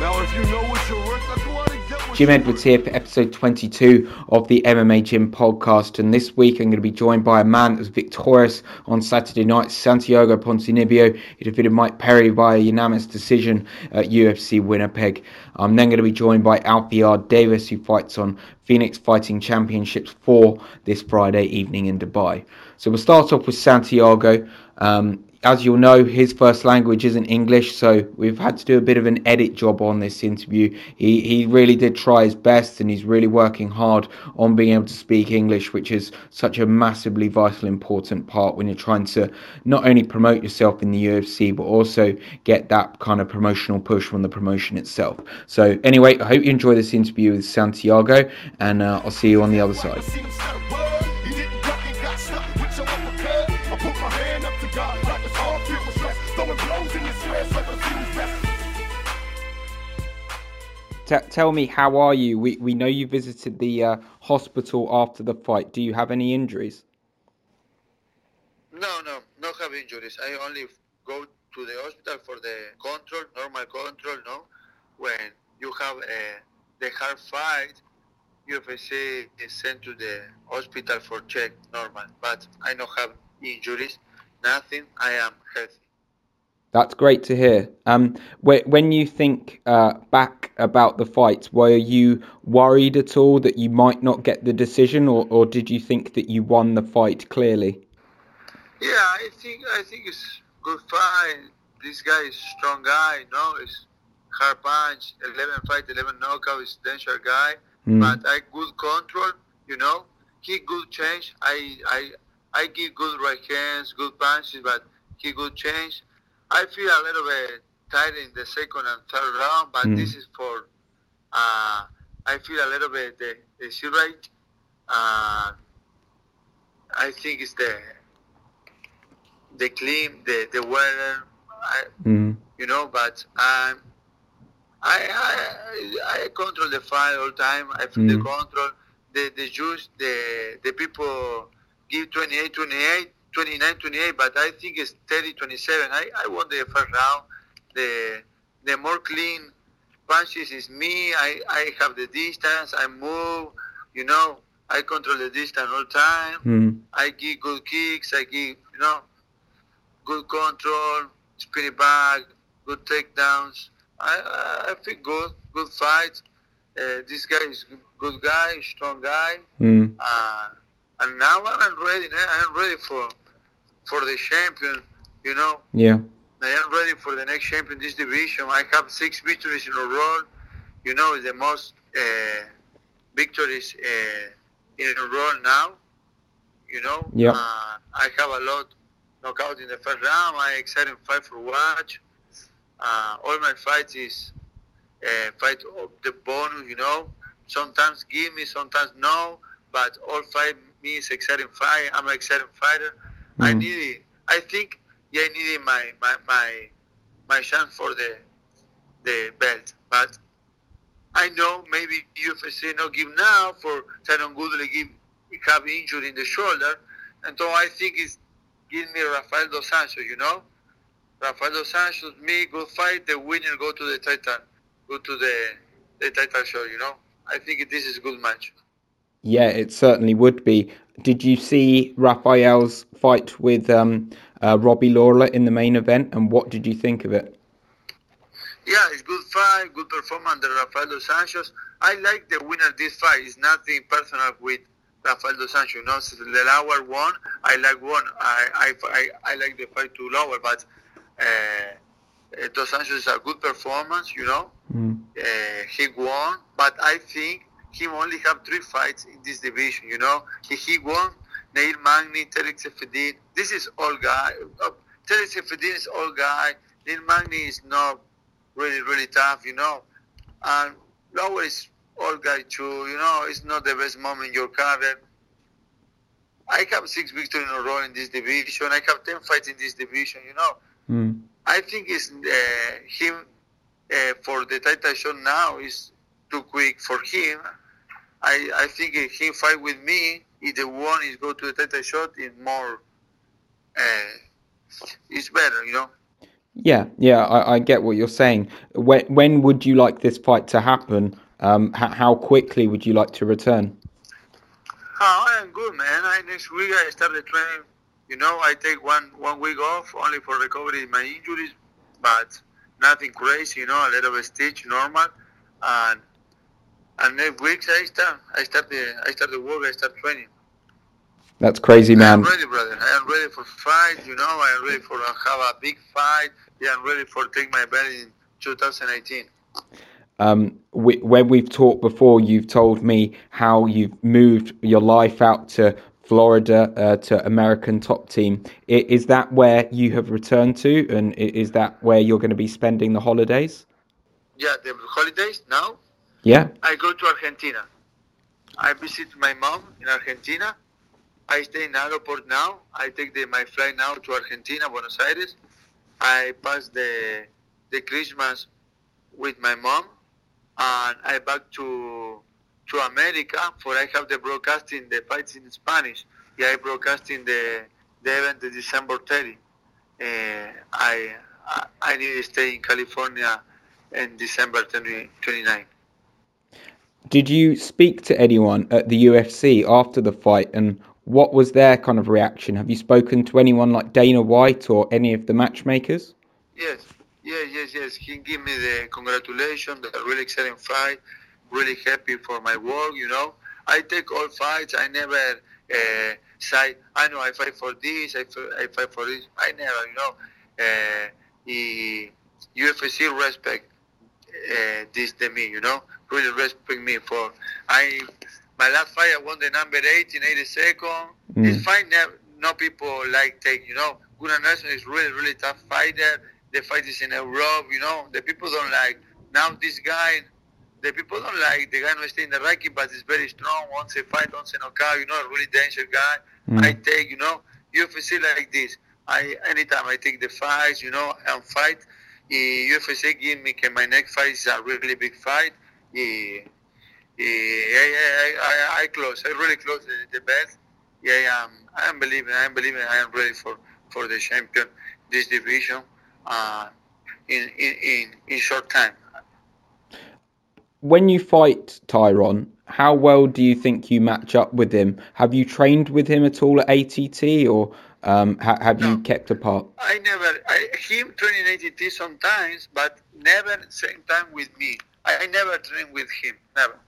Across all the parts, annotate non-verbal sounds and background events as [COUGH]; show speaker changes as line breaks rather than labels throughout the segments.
Now, if you know what you're worth, now go on get what
Jim Edwards here for episode 22 of the MMA Jim podcast. And this week I'm going to be joined by a man that was victorious on Saturday night, Santiago Ponzinibbio. He defeated Mike Perry by a unanimous decision at UFC Winnipeg. I'm then going to be joined by Alfie R Davis, who fights on Phoenix Fighting Championships 4 this Friday evening in Dubai. So we'll start off with Santiago. Um, as you'll know, his first language isn't English, so we've had to do a bit of an edit job on this interview. He he really did try his best, and he's really working hard on being able to speak English, which is such a massively vital, important part when you're trying to not only promote yourself in the UFC, but also get that kind of promotional push from the promotion itself. So anyway, I hope you enjoy this interview with Santiago, and uh, I'll see you on the other side. T- tell me, how are you? We we know you visited the uh, hospital after the fight. Do you have any injuries?
No, no, no have injuries. I only go to the hospital for the control, normal control, no? When you have uh, the hard fight, UFC is sent to the hospital for check, normal. But I don't have injuries, nothing. I am healthy.
That's great to hear. Um, when you think uh, back about the fight, were you worried at all that you might not get the decision, or, or did you think that you won the fight clearly?
Yeah, I think I think it's good fight. This guy is strong guy, no? It's hard punch, 11 fight, 11 knockout. Is danger guy,
Mm.
but I good control. You know, he good change. I I I give good right hands, good punches, but he good change. I feel a little bit tired in the second and third round, but
Mm.
this is for. Uh, I feel a little bit the the C rate. Uh, I think it's the the clean, the the weather. I,
Mm.
you know, but um, I, I I control the fight all time. I feel the
Mm.
control. The the juice, the the people give 28, 28, 29, 28, but I think it's 30, 27. I, I won the first round. The the more clean punches is me. I, I have the distance. I move. You know, I control the distance all time.
Mm.
I give good kicks. I give, you know, good control, spinning back, good takedowns. I, I feel good, good fight. Uh, this guy is good, good guy, strong guy.
Mm.
Uh, and now I'm ready. eh, I'm ready for for the champion. You know,
Yeah.
I am ready for the next champion this division. I have six victories in a row. You know, the most uh, victories uh, in a row now. You know,
Yeah.
uh, I have a lot knockout in the first round. I exciting fight for watch. Uh, all my fights is uh, fight of the bonus. You know, sometimes give me, sometimes no, but all fight me is exciting fight. I'm an exciting fighter. I
Mm.
need it. I think yeah, I needed my, my, my, my chance for the the belt. But I know maybe UFC not give now for Tyron Woodley give he have injury in the shoulder, and so I think it's give me Rafael dos Anjos. You know, Rafael dos Anjos, me good fight. The winner go to the title, go to the the title show. You know, I think this is good match.
Yeah, it certainly would be. Did you see Raphael's fight with um, uh, Robbie Lawler in the main event, and what did you think of it?
Yeah, it's good fight, good performance under Rafael dos Anjos. I like the winner of this fight. It's nothing personal with Rafael dos Anjos. You know, so the Lawler one, I like one. I I, I, like the fight to Lawler, but uh, uh, dos Anjos is a good performance. You know,
Mm.
uh, he won, but I think he only have three fights in this division. You know, he, he won Neil Magny, Tarec Saffiedine. This is all guy. Uh, Tarec Saffiedine is all guy. Neil Magny is not really really tough. You know, and Lawler is old guy too. You know, it's not the best moment in your career. I have six victories in a row in this division. I have ten fights in this division. You know,
Mm.
I think it's uh, him uh, for the title shot now is too quick for him. I I think if he fight with me, if the one is go to the title shot, it's more. Uh, it's better, you know.
Yeah, yeah, I, I get what you're saying. When when would you like this fight to happen? Um, h- how quickly would you like to return?
Oh, I am good, man. I, next week I started training. You know, I take one one week off only for recovery my injuries, but nothing crazy. You know, a little bit stitch, normal, and and next week I start. I start the I start the work. I start training.
That's crazy, man.
am ready, brother. I am ready for fight. You know, I am ready for uh, have a big fight. Yeah, I'm ready for take my belt in 2018.
Um, we, when we've talked before, you've told me how you've moved your life out to Florida uh, to American Top Team. I, is that where you have returned to, and is that where you're going to be spending the holidays?
Yeah, the holidays now.
Yeah.
I go to Argentina. I visit my mom in Argentina. I stay in airport now. I take the, my flight now to Argentina, Buenos Aires. I pass the the Christmas with my mom, and I back to to America for I have the broadcasting the fights in Spanish. Yeah, I broadcasting the the event the December 30. Uh, I I- need to stay in California in December 20, 29.
Did you speak to anyone at the UFC after the fight, and what was their kind of reaction? Have you spoken to anyone like Dana White or any of the matchmakers?
Yes, yes, yes, yes. He give me the congratulations, the really exciting fight. Really happy for my work, you know. I take all fights. I never uh, say, I know I fight for this, I, I fight for this. I never, you know. Uh, he, UFC respect uh, this to me, you know. Really respect me for. I my last fight I won the number eight in 80 second. This fight no people like take, you know. Gunnar Nelson is really really tough fighter. The fight is in Europe, you know. The people don't like now this guy. The people don't like the guy who stay in the ranking, but is very strong. Once a fight, once in a knockout, you know, a really dangerous guy. I take, you know, UFC like this. I anytime I take the fights, you know, and fight. eh, UFC give me my next fight is a really big fight. Eh, eh, I, I, I, I close. I really close the, the belt. Yeah, I am. I am believing. I am believing. I am ready for, for the champion this division. Uh, in, in in in short time.
When you fight Tyron, how well do you think you match up with him? Have you trained with him at all at ATT, or um, ha- have you kept apart?
I never. I, him training ATT sometimes, but never same time with me. I, never train with him. Never.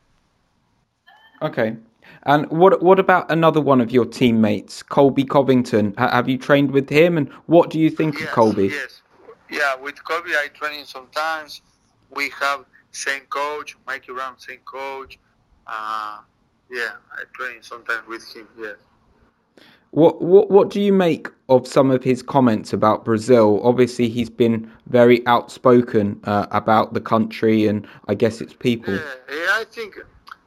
Okay. And what what about another one of your teammates, Colby Covington? Ha- have you trained with him, and what do you think of Colby?
Yes. Yeah, with Colby I train sometimes. We have same coach, Mikey Brown, same coach. Uh, yeah, I train sometimes with him. Yes.
What what what do you make of some of his comments about Brazil? Obviously, he's been very outspoken uh, about the country and I guess its people.
Yeah, yeah, I think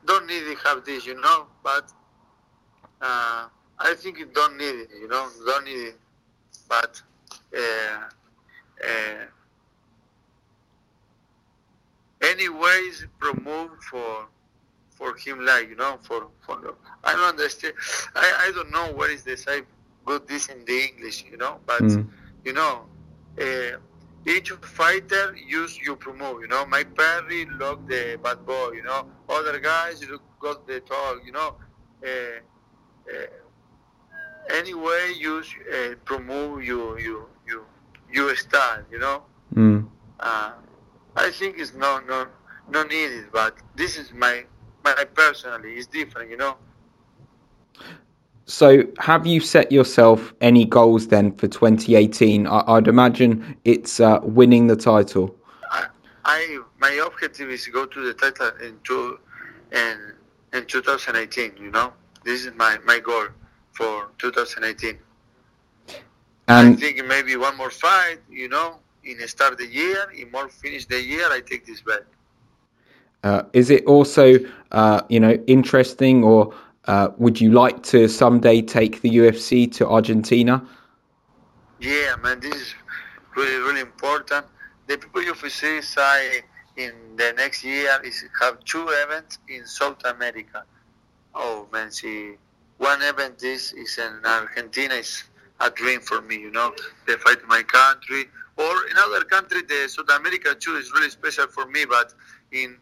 don't need to have this, you know, but uh, I think you don't need it, you know, don't need it. But uh, uh, anyways, promote for for him, like you know, for for I don't understand. I, I don't know what is the say good this in the English, you know, but
Mm.
you know. Uh, each fighter use you promote, you know. Mike Perry look the bad boy, you know. Other guys look got the tall, you know. Uh, uh, anyway, use uh, promote you you you you style, you know.
Mm.
Uh, I think it's no no no needed, but this is my my personally it's different, you know.
So, have you set yourself any goals then for 2018? I, I'd imagine it's uh, winning the title.
I, I my objective is to go to the title in two in in 2018. You know, this is my my goal for 2018.
And I
think maybe one more fight. You know, in the start the year, in more finish the year, I take this back.
Uh, is it also, uh, you know, interesting, or uh, would you like to someday take the UFC to Argentina?
Yeah, man, this is really, really important. The people UFC say in the next year is have two events in South America. Oh man, see, one event is is in Argentina is a dream for me. You know, they fight my country or in other country. The South America too is really special for me, but in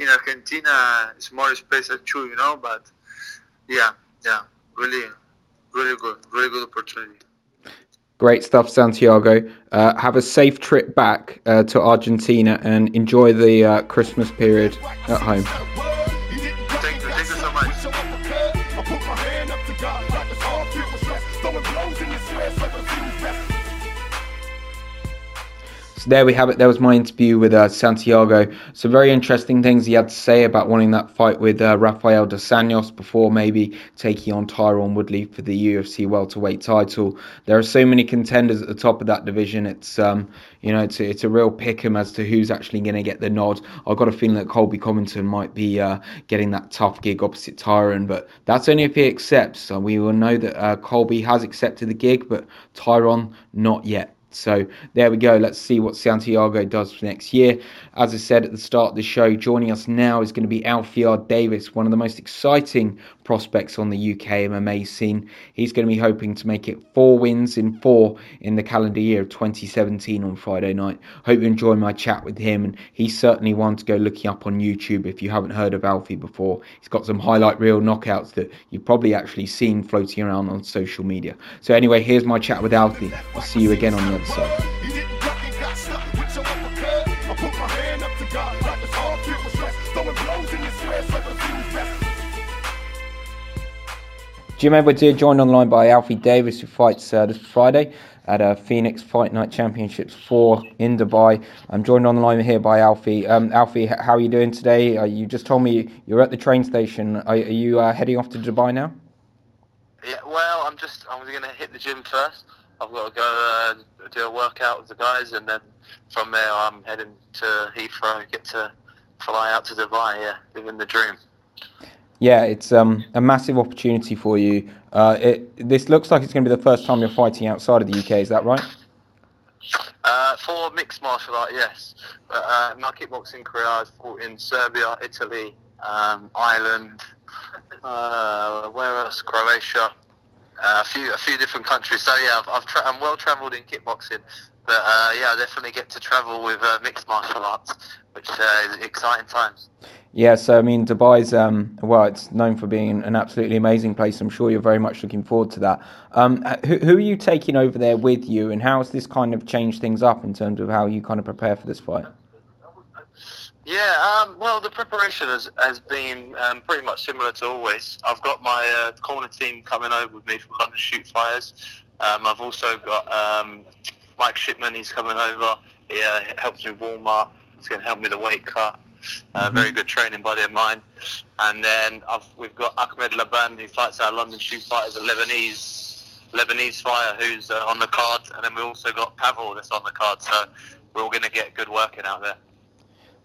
in Argentina it's more special too. You know, but yeah, yeah, really, really good, really good opportunity.
Great stuff, Santiago. Uh, have a safe trip back uh, to Argentina and enjoy the uh, Christmas period at home.
So
there we have it. There was my interview with uh, Santiago. Some very interesting things he had to say about wanting that fight with uh, Rafael dos Anjos before maybe taking on Tyron Woodley for the UFC welterweight title. There are so many contenders at the top of that division. It's um, you know, it's a, it's a real pick 'em as to who's actually going to get the nod. I've got a feeling that Colby Covington might be uh, getting that tough gig opposite Tyron, but that's only if he accepts. So we will know that uh, Colby has accepted the gig, but Tyron not yet. So there we go. Let's see what Santiago does for next year. As I said at the start of the show, joining us now is going to be Alfie R Davis, one of the most exciting prospects on the UK MMA scene. He's going to be hoping to make it four wins in four in the calendar year of 2017 on Friday night. Hope you enjoy my chat with him, and he's certainly one to go looking up on YouTube if you haven't heard of Alfie before. He's got some highlight reel knockouts that you've probably actually seen floating around on social media. So anyway, here's my chat with Alfie. I'll see you again on the other side. Jim Edwards here, joined online by Alfie Davis, who fights uh, this Friday at uh, Phoenix Fight Night Championships 4 in Dubai. I'm joined on the line here by Alfie. Um, Alfie, how are you doing today? Uh, you just told me you're at the train station. Are, are you uh, heading off to Dubai now?
Yeah, well, I'm just I'm going to hit the gym first. I've got to go uh, do a workout with the guys, and then from there I'm heading to Heathrow, get to fly out to Dubai. Yeah, living the dream.
Yeah, it's um, a massive opportunity for you. Uh, it, this looks like it's going to be the first time you're fighting outside of the UK, is that right?
Uh, for mixed martial art, yes. But uh, my kickboxing career, I've fought in Serbia, Italy, um, Ireland, uh, where else? Croatia, uh, a few a few different countries. So yeah, I've, I've tra- I'm well travelled in kickboxing. But uh, yeah, I definitely get to travel with mixed martial arts, which is exciting times.
Yeah, so I mean, Dubai's um, well, it's known for being an absolutely amazing place. I'm sure you're very much looking forward to that. Um, who, who are you taking over there with you, and how has this kind of changed things up in terms of how you kind of prepare for this fight?
Yeah, um, well, the preparation has, has been um, pretty much similar to always. I've got my uh, corner team coming over with me from London Shoot Fighters. Um, I've also got um, Mike Shipman, he's coming over. He uh, helps me warm up. He's going to help me the weight cut. Uh, very good training buddy of mine. And then I've, we've got Ahmed Laban, who fights our London Shoot Fighters, a Lebanese Lebanese fighter who's uh, on the card. And then we also got Pavel that's on the card. So we're all going to get good working out there.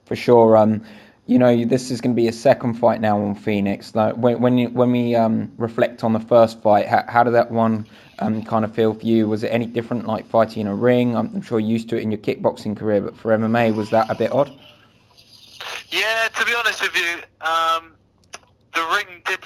For sure. Um, you know, this is going to be a second fight now on Phoenix. Like when when you, when we um, reflect on the first fight, how, how did that one um, kind of feel for you? Was it any different, like fighting in a ring? I'm, I'm sure you're used to it in your kickboxing career, but for MMA, was that a bit odd?
Yeah, to be honest with you, um, the ring did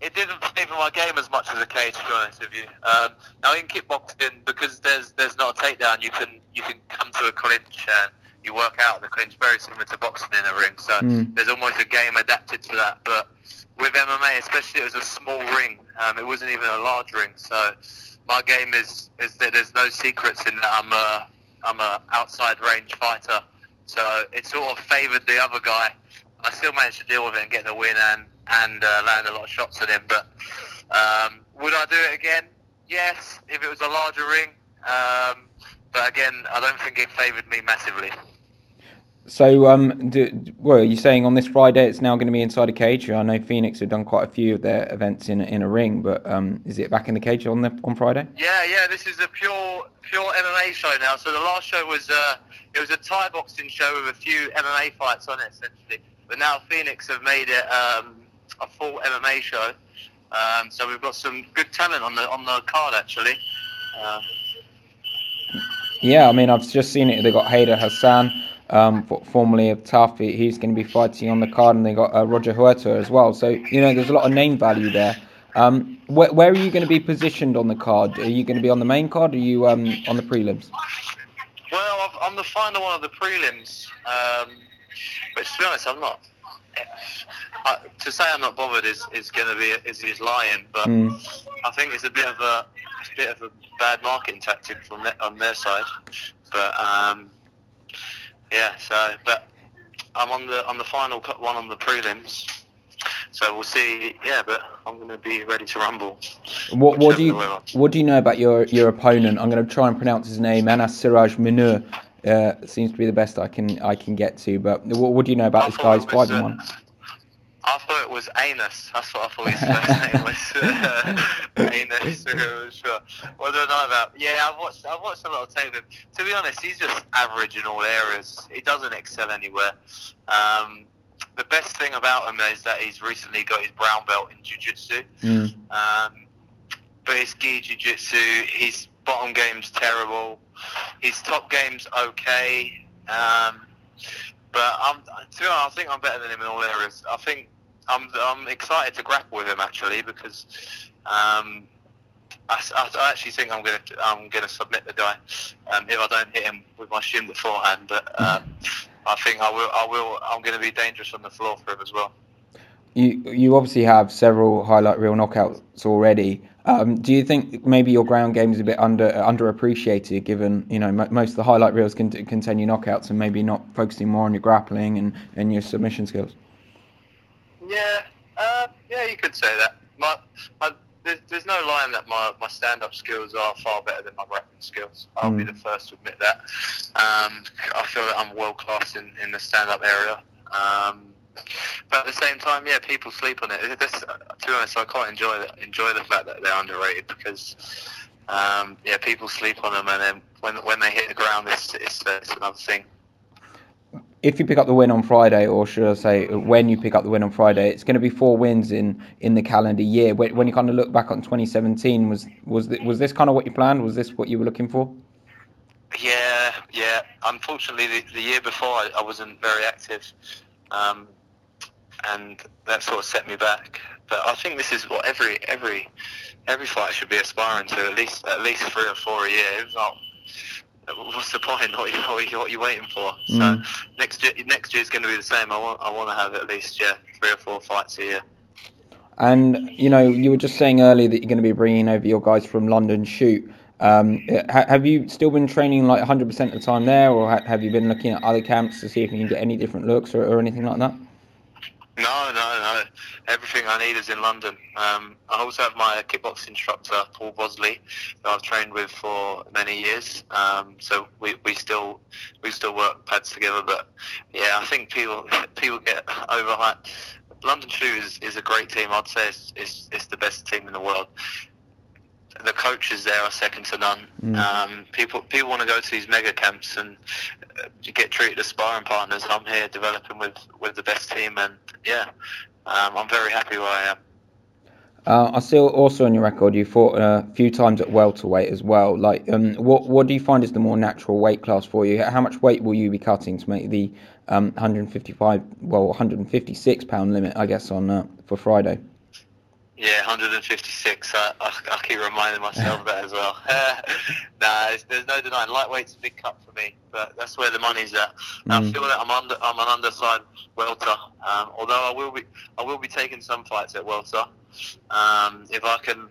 it didn't favour my game as much as a cage. To be honest with you, um, now in kickboxing, because there's there's not a takedown, you can you can come to a clinch and you work out the clinch, very similar to boxing in a ring. So
Mm.
there's almost a game adapted to that. But with MMA, especially, it was a small ring. Um, it wasn't even a large ring. So my game is is that there's no secrets in that I'm a I'm a outside range fighter. So it sort of favoured the other guy. I still managed to deal with it and get the win and and uh, land a lot of shots at him. But um, would I do it again? Yes, if it was a larger ring. Um, but again, I don't think it favoured me massively.
So, um, do, well, you're saying on this Friday it's now going to be inside a cage. I know Phoenix have done quite a few of their events in in a ring, but um, is it back in the cage on the on Friday?
Yeah, yeah. This is a pure pure MMA show now. So the last show was uh, it was a Thai boxing show with a few MMA fights on it essentially. but now Phoenix have made it um, a full MMA show. Um, so we've got some good talent on the on the card actually. Um,
Yeah, I mean, I've just seen it. They got Hayder Hassan, um, formerly of TUF. He's going to be fighting on the card, and they got uh, Roger Huerta as well. So you know, there's a lot of name value there. Um, where, where are you going to be positioned on the card? Are you going to be on the main card? Or are you um, on the prelims?
well, I'm the final one of the prelims, um, but to be honest, I'm not. I, to say I'm not bothered is, is going to be is, is lying, but
Mm.
I think it's a bit of a a bit of a bad marketing tactic from their, on their side. But um, yeah, so but I'm on the on the final one on the prelims, so we'll see. Yeah, but I'm going to be ready to rumble.
What, what do you what do you know about your, your opponent? I'm going to try and pronounce his name. Anas Siraj Minur uh, seems to be the best I can I can get to. But what, what do you know about
I
this guy's fighting
uh,
one?
I thought it was Anus. That's what I thought his first [LAUGHS] name was. [LAUGHS] Anus. [LAUGHS] sure. What do I know about? Yeah, I've watched. I've watched a lot of tape of him. To be honest, he's just average in all areas. He doesn't excel anywhere. Um, the best thing about him is that he's recently got his brown belt in jiu-jitsu.
Mm.
Um, but his gi jiu-jitsu, his bottom game's terrible. His top game's okay. Um, but I'm, to be honest, I think I'm better than him in all areas. I think I'm, I'm excited to grapple with him actually because um, I, I- I actually think I'm gonna I'm gonna submit the guy um, if I don't hit him with my shin beforehand. But um, I think I will I will I'm gonna be dangerous on the floor for him as well.
You you obviously have several highlight reel knockouts already. Um, do you think maybe your ground game is a bit under underappreciated, given you know mo most of the highlight reels can contain your knockouts and maybe not focusing more on your grappling and, and your submission skills?
Yeah, uh, yeah, you could say that. My, my, there's, there's no lying that my, my stand-up skills are far better than my grappling skills. I'll be
Mm.
the first to admit that. Um, I feel that I'm world class in, in the stand-up area. Um, but at the same time, yeah, people sleep on it. This, to be honest, I quite enjoy it, enjoy the fact that they're underrated because, um, yeah, people sleep on them, and then when when they hit the ground, it's it's, it's another thing.
If you pick up the win on Friday, or should I say, when you pick up the win on Friday, it's going to be four wins in, in the calendar year. When, you kind of look back on 2017, was was th- was this kind of what you planned? Was this what you were looking for?
Yeah, yeah. Unfortunately, the, the year before I, I wasn't very active, um, and that sort of set me back. But I think this is what every every every fight should be aspiring to at least at least three or four a year. If not, what's the point? What are you, what are you, what are you waiting for?
Mm.
So next year next year is going to be the same. I want I want to have at least yeah three or four fights a year.
And you know, you were just saying earlier that you're going to be bringing over your guys from London shoot. Um, have you still been training like 100% of the time there, or have you been looking at other camps to see if you can get any different looks or, or anything like that?
No, no, no. Everything I need is in London. Um, I also have my kickboxing instructor, Paul Bosley, who I've trained with for many years. Um, so we, we still we still work pads together. But yeah, I think people [LAUGHS] people get overhyped. London Shoe is, is a great team. I'd say it's, it's, it's the best team in the world. The coaches there are second to none.
Mm.
Um, people people want to go to these mega camps and uh, get treated as sparring partners. I'm here developing with, with the best team, and yeah, um, I'm very happy where I am.
Uh, I see also on your record you fought a few times at welterweight as well. Like, um, what what do you find is the more natural weight class for you? How much weight will you be cutting to make the um, 155, well, 156 pound limit, I guess, on uh, for Friday?
Yeah, 156. I, I, I keep reminding myself of that as well. [LAUGHS] nah, it's, there's no denying. Lightweight's a big cut for me, but that's where the money's at. I
Mm.
feel that I'm under. I'm an underside welter. Um, although I will be, I will be taking some fights at welter. Um, if I can,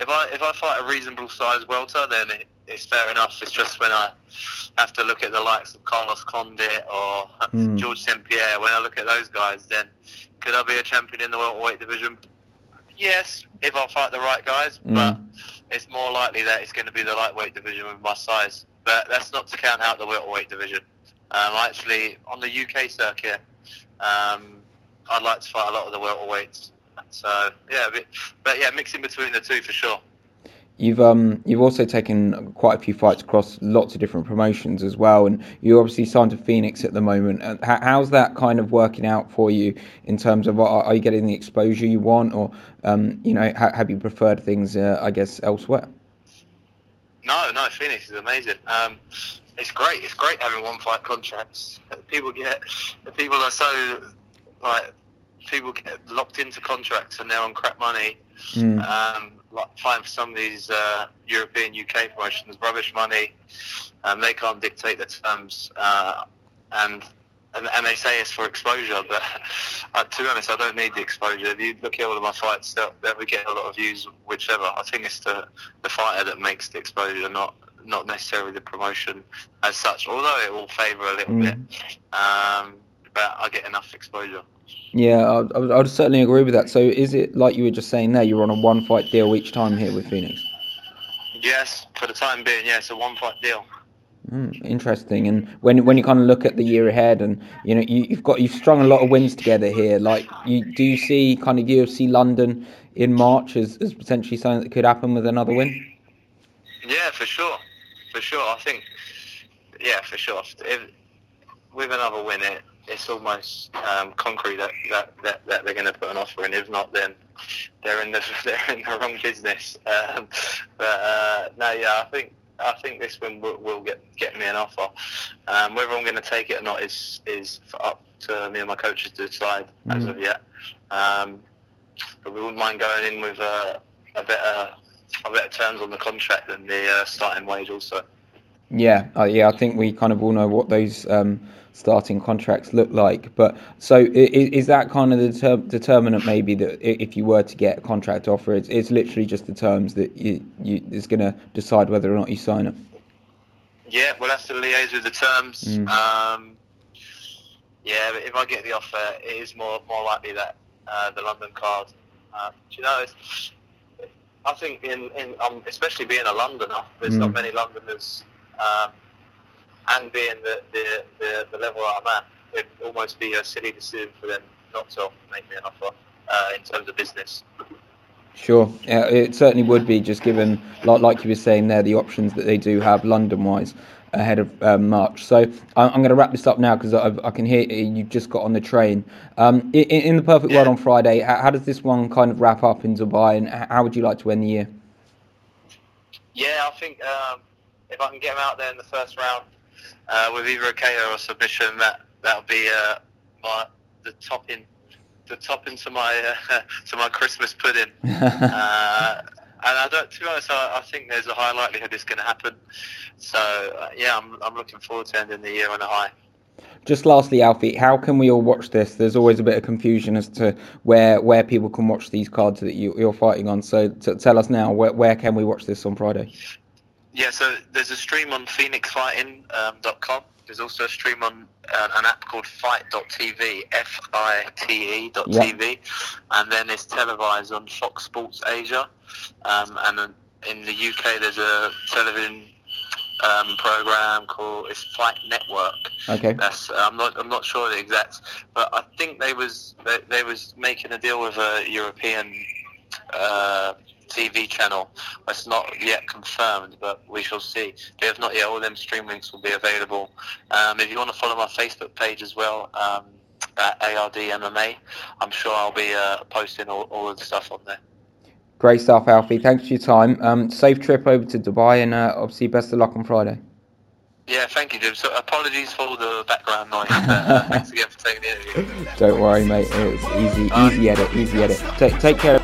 if I if I fight a reasonable size welter, then it, it's fair enough. It's just when I have to look at the likes of Carlos Condit or [LAUGHS]
Mm.
George St Pierre. When I look at those guys, then could I be a champion in the welterweight division? Yes, if I fight the right guys,
Mm.
but it's more likely that it's going to be the lightweight division with my size. But that's not to count out the welterweight division. Um, actually, on the UK circuit, um, I'd like to fight a lot of the welterweights. So yeah, but, but yeah, mixing between the two for sure.
You've um you've also taken quite a few fights across lots of different promotions as well, and you obviously signed to Phoenix at the moment. Uh, how's that kind of working out for you in terms of are, are you getting the exposure you want, or um you know ha, have you preferred things uh, I guess elsewhere?
No, no, Phoenix is amazing. Um, it's great. It's great having one fight contracts. People get people are so like people get locked into contracts and they're on crap money.
Mm.
Um, like fighting for some of these uh, European UK promotions, rubbish money, and they can't dictate the terms. Uh, and, and and they say it's for exposure, but [LAUGHS] uh, to be honest, I don't need the exposure. If you look at all of my fights, that we get a lot of views, whichever. I think it's the the fighter that makes the exposure, not not necessarily the promotion as such. Although it will favour a little
Mm.
bit, um, but I get enough exposure.
Yeah, I, I would certainly agree with that. So is it like you were just saying there? You're on a one fight deal each time here with Phoenix.
Yes, for the time being, yeah, it's a one fight deal.
Mm, interesting. And when when you kind of look at the year ahead, and you know you, you've got you've strung a lot of wins together here. Like, you do you see kind of UFC London in March as, as potentially something that could happen with another win?
Yeah, for sure, for sure. I think, yeah, for sure. If, with another win, it, it's almost um, concrete that, that, that, that they're going to put an offer in. If not, then they're in the [LAUGHS] they're in the wrong business. Um, but uh, no, yeah, I think I think this win will, will get get me an offer. Um, whether I'm going to take it or not is is up to me and my coaches to decide as
Mm.
of yet. Um, but we wouldn't mind going in with a, a better a better terms on the contract than the uh, starting wage also.
Yeah, uh, yeah. I think we kind of all know what those um, starting contracts look like. But so i- i- is that kind of the deter- determinant maybe that if you were to get a contract offer, it's, it's literally just the terms that you, you is going to decide whether or not you sign it.
Yeah, we'll have to liaise with the terms.
Mm.
Um, yeah, but if I get the offer, it is more more likely that uh, the London card. Uh, do you know, it's, I think in, in um, especially being a Londoner, there's not
Mm.
many Londoners, um, and being the, the, the, the level I'm at, it'd almost be a silly decision for them not to make me an offer uh, in terms of business.
Sure, yeah, it certainly would be just given, like, like you were saying there, the options that they do have London-wise ahead of um, March. So I'm, I'm going to wrap this up now because I can hear you just got on the train. Um, in, in the perfect world on Friday, how, how does this one kind of wrap up in Dubai, and how would you like to end the year?
Yeah, I think um, if I can get them out there in the first round uh, with either a KO or submission, that that'll be uh, my the topping, the topping to my uh, [LAUGHS] to my Christmas pudding. [LAUGHS] uh, and I don't, to be honest, I, I think there's a high likelihood it's going to happen. So uh, yeah, I'm I'm looking forward to ending the year on a high.
Just lastly, Alfie, how can we all watch this? There's always a bit of confusion as to where where people can watch these cards that you, you're fighting on. So t- tell us now, where, where can we watch this on Friday?
Yeah, so there's a stream on phoenixfighting.com. There's also a stream on uh, an app called Fite.tv, F-I-T-E dot. TV, and then it's televised on Fox Sports Asia. Um, and then in the UK, there's a television um, program called it's Fight Network.
Okay.
That's I'm not I'm not sure the exact, but I think they was they, they was making a deal with a European uh, TV channel. It's not yet confirmed, but we shall see. They have not yet. All them stream links will be available. Um, if you want to follow my Facebook page as well, um, at ARD MMA, I'm sure I'll be uh, posting all, all of the stuff on there.
Great stuff, Alfie. Thanks for your time. Um, safe trip over to Dubai, and uh, obviously best of luck on Friday.
Yeah, thank you, Jim. So apologies for the background noise. [LAUGHS] Uh, thanks again for taking the interview.
Don't worry, mate. It's easy, easy edit, easy edit. Take, take care.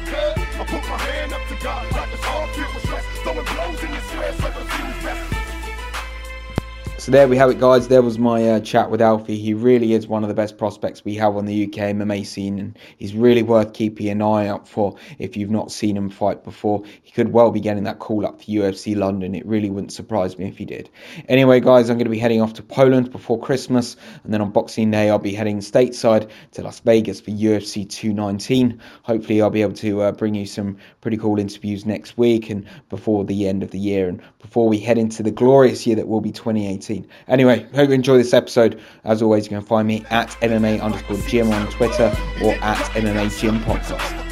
So there we have it, guys. There was my uh, chat with Alfie. He really is one of the best prospects we have on the UK MMA scene, and he's really worth keeping an eye out for. If you've not seen him fight before, he could well be getting that call up for UFC London. It really wouldn't surprise me if he did. Anyway, guys, I'm going to be heading off to Poland before Christmas, and then on Boxing Day, I'll be heading stateside to Las Vegas for UFC 219. Hopefully, I'll be able to uh, bring you some pretty cool interviews next week and before the end of the year, and before we head into the glorious year that will be 2018. Anyway, hope you enjoy this episode. As always, you can find me at MMA underscore Jim on Twitter or at MMA Jim Podcast.